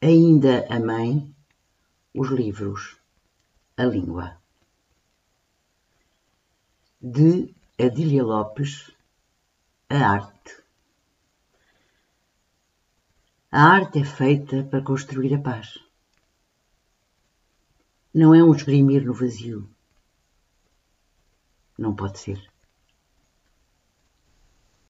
ainda a mãe, os livros, a língua. De Adília Lopes, a arte. A arte é feita para construir a paz. Não é um esgrimir no vazio. Não pode ser.